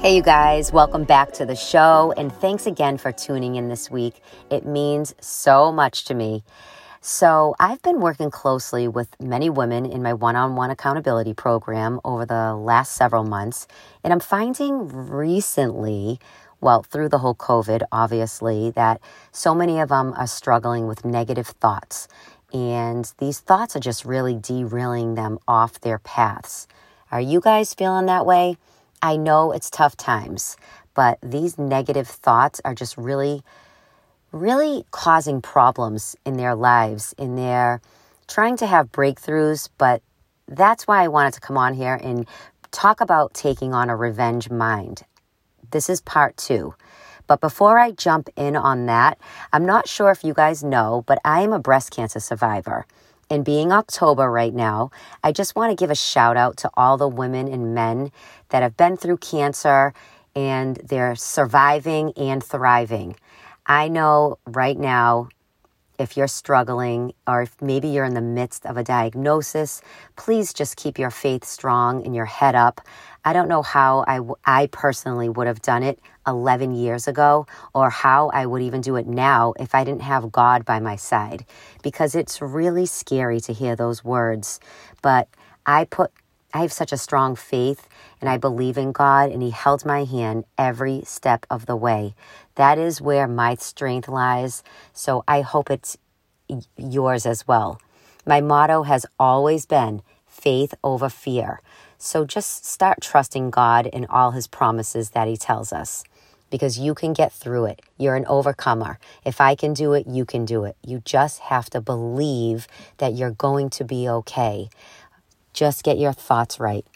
Hey, you guys, welcome back to the show, and thanks again for tuning in this week. It means so much to me. So, I've been working closely with many women in my one on one accountability program over the last several months, and I'm finding recently, well, through the whole COVID, obviously, that so many of them are struggling with negative thoughts, and these thoughts are just really derailing them off their paths. Are you guys feeling that way? I know it's tough times, but these negative thoughts are just really, really causing problems in their lives, in their trying to have breakthroughs. But that's why I wanted to come on here and talk about taking on a revenge mind. This is part two. But before I jump in on that, I'm not sure if you guys know, but I am a breast cancer survivor. And being October right now, I just want to give a shout out to all the women and men that have been through cancer and they're surviving and thriving. I know right now, if you're struggling or if maybe you're in the midst of a diagnosis, please just keep your faith strong and your head up. I don't know how I, I personally would have done it 11 years ago or how I would even do it now if I didn't have God by my side because it's really scary to hear those words. But I put I have such a strong faith and I believe in God, and He held my hand every step of the way. That is where my strength lies. So I hope it's yours as well. My motto has always been faith over fear. So just start trusting God in all His promises that He tells us because you can get through it. You're an overcomer. If I can do it, you can do it. You just have to believe that you're going to be okay. Just get your thoughts right.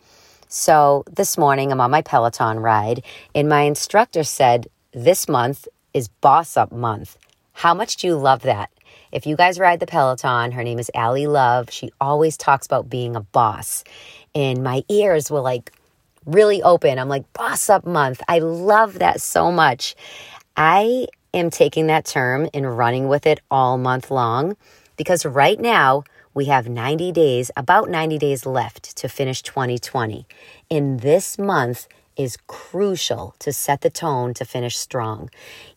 So this morning, I'm on my Peloton ride, and my instructor said, This month is Boss Up Month. How much do you love that? If you guys ride the Peloton, her name is Ally Love. She always talks about being a boss. And my ears were like really open. I'm like, Boss Up Month. I love that so much. I am taking that term and running with it all month long because right now, we have 90 days, about 90 days left to finish 2020. In this month is crucial to set the tone to finish strong.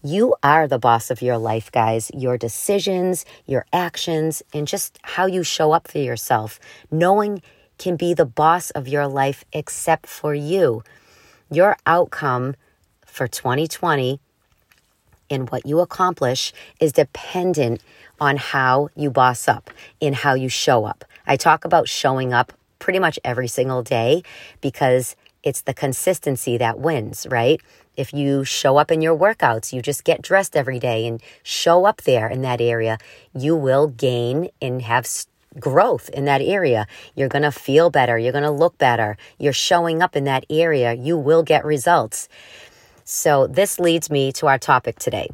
You are the boss of your life, guys. Your decisions, your actions, and just how you show up for yourself. Knowing can be the boss of your life except for you. Your outcome for 2020 and what you accomplish is dependent on how you boss up and how you show up. I talk about showing up pretty much every single day because it's the consistency that wins, right? If you show up in your workouts, you just get dressed every day and show up there in that area, you will gain and have growth in that area. You're going to feel better. You're going to look better. You're showing up in that area. You will get results. So, this leads me to our topic today.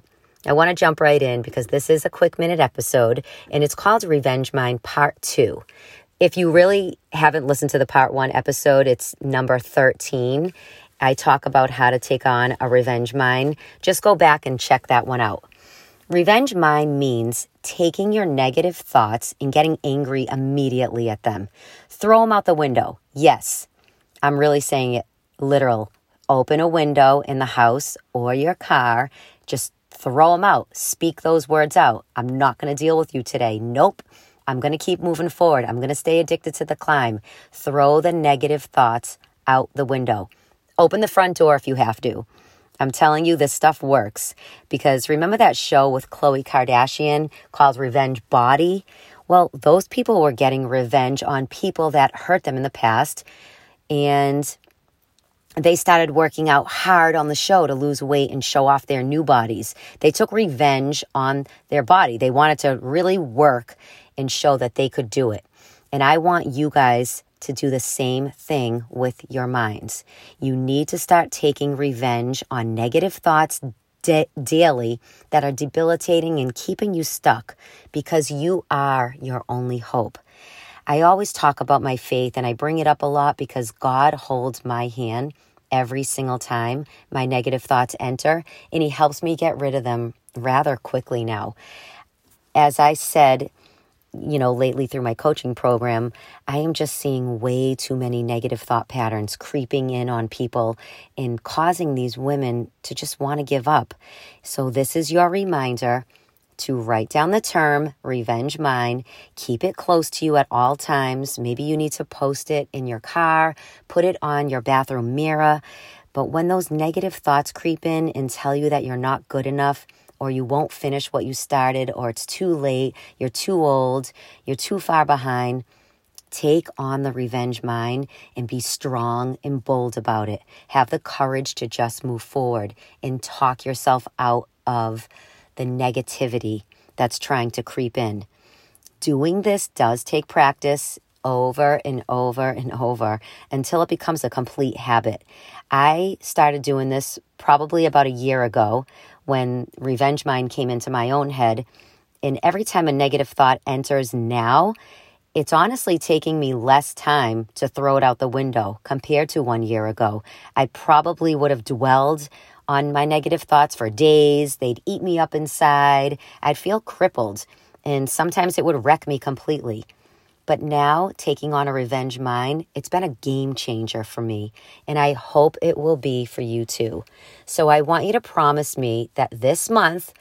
I want to jump right in because this is a quick minute episode and it's called Revenge Mind Part 2. If you really haven't listened to the Part 1 episode, it's number 13. I talk about how to take on a revenge mind. Just go back and check that one out. Revenge mind means taking your negative thoughts and getting angry immediately at them. Throw them out the window. Yes, I'm really saying it literal. Open a window in the house or your car. Just Throw them out. Speak those words out. I'm not going to deal with you today. Nope. I'm going to keep moving forward. I'm going to stay addicted to the climb. Throw the negative thoughts out the window. Open the front door if you have to. I'm telling you, this stuff works because remember that show with Khloe Kardashian called Revenge Body? Well, those people were getting revenge on people that hurt them in the past. And they started working out hard on the show to lose weight and show off their new bodies. They took revenge on their body. They wanted to really work and show that they could do it. And I want you guys to do the same thing with your minds. You need to start taking revenge on negative thoughts da- daily that are debilitating and keeping you stuck because you are your only hope. I always talk about my faith and I bring it up a lot because God holds my hand every single time my negative thoughts enter and He helps me get rid of them rather quickly now. As I said, you know, lately through my coaching program, I am just seeing way too many negative thought patterns creeping in on people and causing these women to just want to give up. So, this is your reminder to write down the term revenge mind, keep it close to you at all times. Maybe you need to post it in your car, put it on your bathroom mirror. But when those negative thoughts creep in and tell you that you're not good enough, or you won't finish what you started, or it's too late, you're too old, you're too far behind, take on the revenge mind and be strong and bold about it. Have the courage to just move forward and talk yourself out of the negativity that's trying to creep in. Doing this does take practice over and over and over until it becomes a complete habit. I started doing this probably about a year ago when Revenge Mind came into my own head. And every time a negative thought enters now, it's honestly taking me less time to throw it out the window compared to one year ago. I probably would have dwelled on my negative thoughts for days. They'd eat me up inside. I'd feel crippled, and sometimes it would wreck me completely. But now, taking on a revenge mind, it's been a game changer for me, and I hope it will be for you too. So I want you to promise me that this month,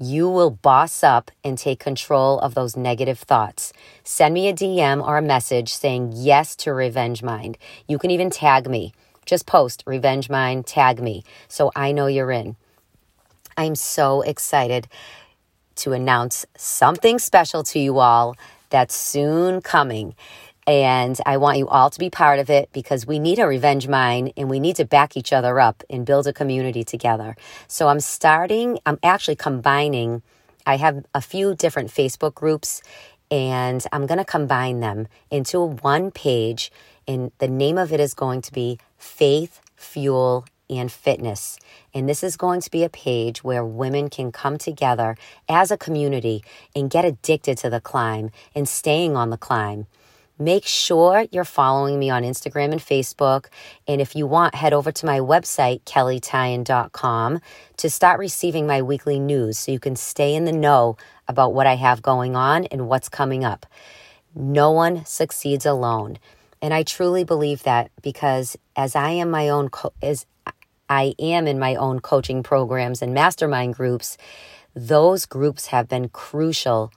you will boss up and take control of those negative thoughts. Send me a DM or a message saying yes to Revenge Mind. You can even tag me. Just post Revenge Mind, tag me so I know you're in. I'm so excited to announce something special to you all that's soon coming. And I want you all to be part of it because we need a revenge mind and we need to back each other up and build a community together. So I'm starting, I'm actually combining, I have a few different Facebook groups and I'm going to combine them into one page. And the name of it is going to be faith, fuel, and fitness. And this is going to be a page where women can come together as a community and get addicted to the climb and staying on the climb. Make sure you're following me on Instagram and Facebook. And if you want, head over to my website, kelleytyan.com, to start receiving my weekly news so you can stay in the know about what I have going on and what's coming up. No one succeeds alone. And I truly believe that because as I am my own co- as I am in my own coaching programs and mastermind groups, those groups have been crucial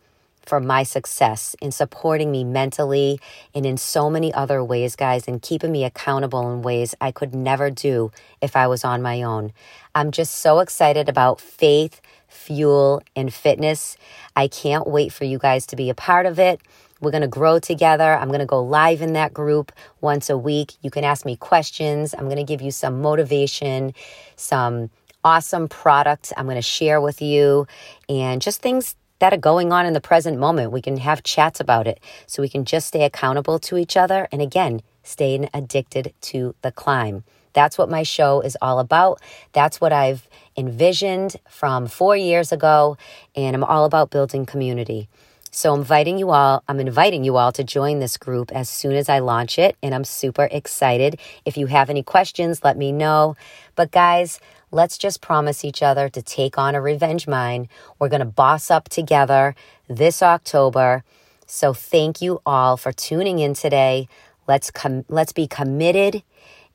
for my success in supporting me mentally and in so many other ways, guys, and keeping me accountable in ways I could never do if I was on my own. I'm just so excited about faith, fuel, and fitness. I can't wait for you guys to be a part of it. We're going to grow together. I'm going to go live in that group once a week. You can ask me questions. I'm going to give you some motivation, some awesome products I'm going to share with you, and just things that are going on in the present moment. We can have chats about it so we can just stay accountable to each other. And again, staying addicted to the climb. That's what my show is all about. That's what I've envisioned from four years ago. And I'm all about building community. So I'm inviting you all, I'm inviting you all to join this group as soon as I launch it and I'm super excited. If you have any questions, let me know. But guys, let's just promise each other to take on a revenge mind. We're going to boss up together this October. So thank you all for tuning in today. Let's com- let's be committed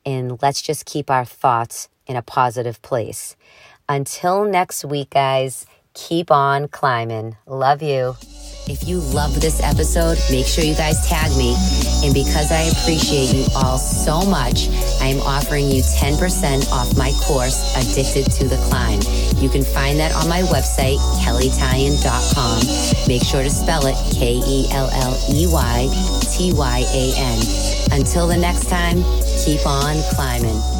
and let's just keep our thoughts in a positive place. Until next week, guys, keep on climbing. Love you. If you love this episode, make sure you guys tag me. And because I appreciate you all so much, I am offering you 10% off my course, Addicted to the Climb. You can find that on my website, kelleytyan.com. Make sure to spell it K E L L E Y T Y A N. Until the next time, keep on climbing.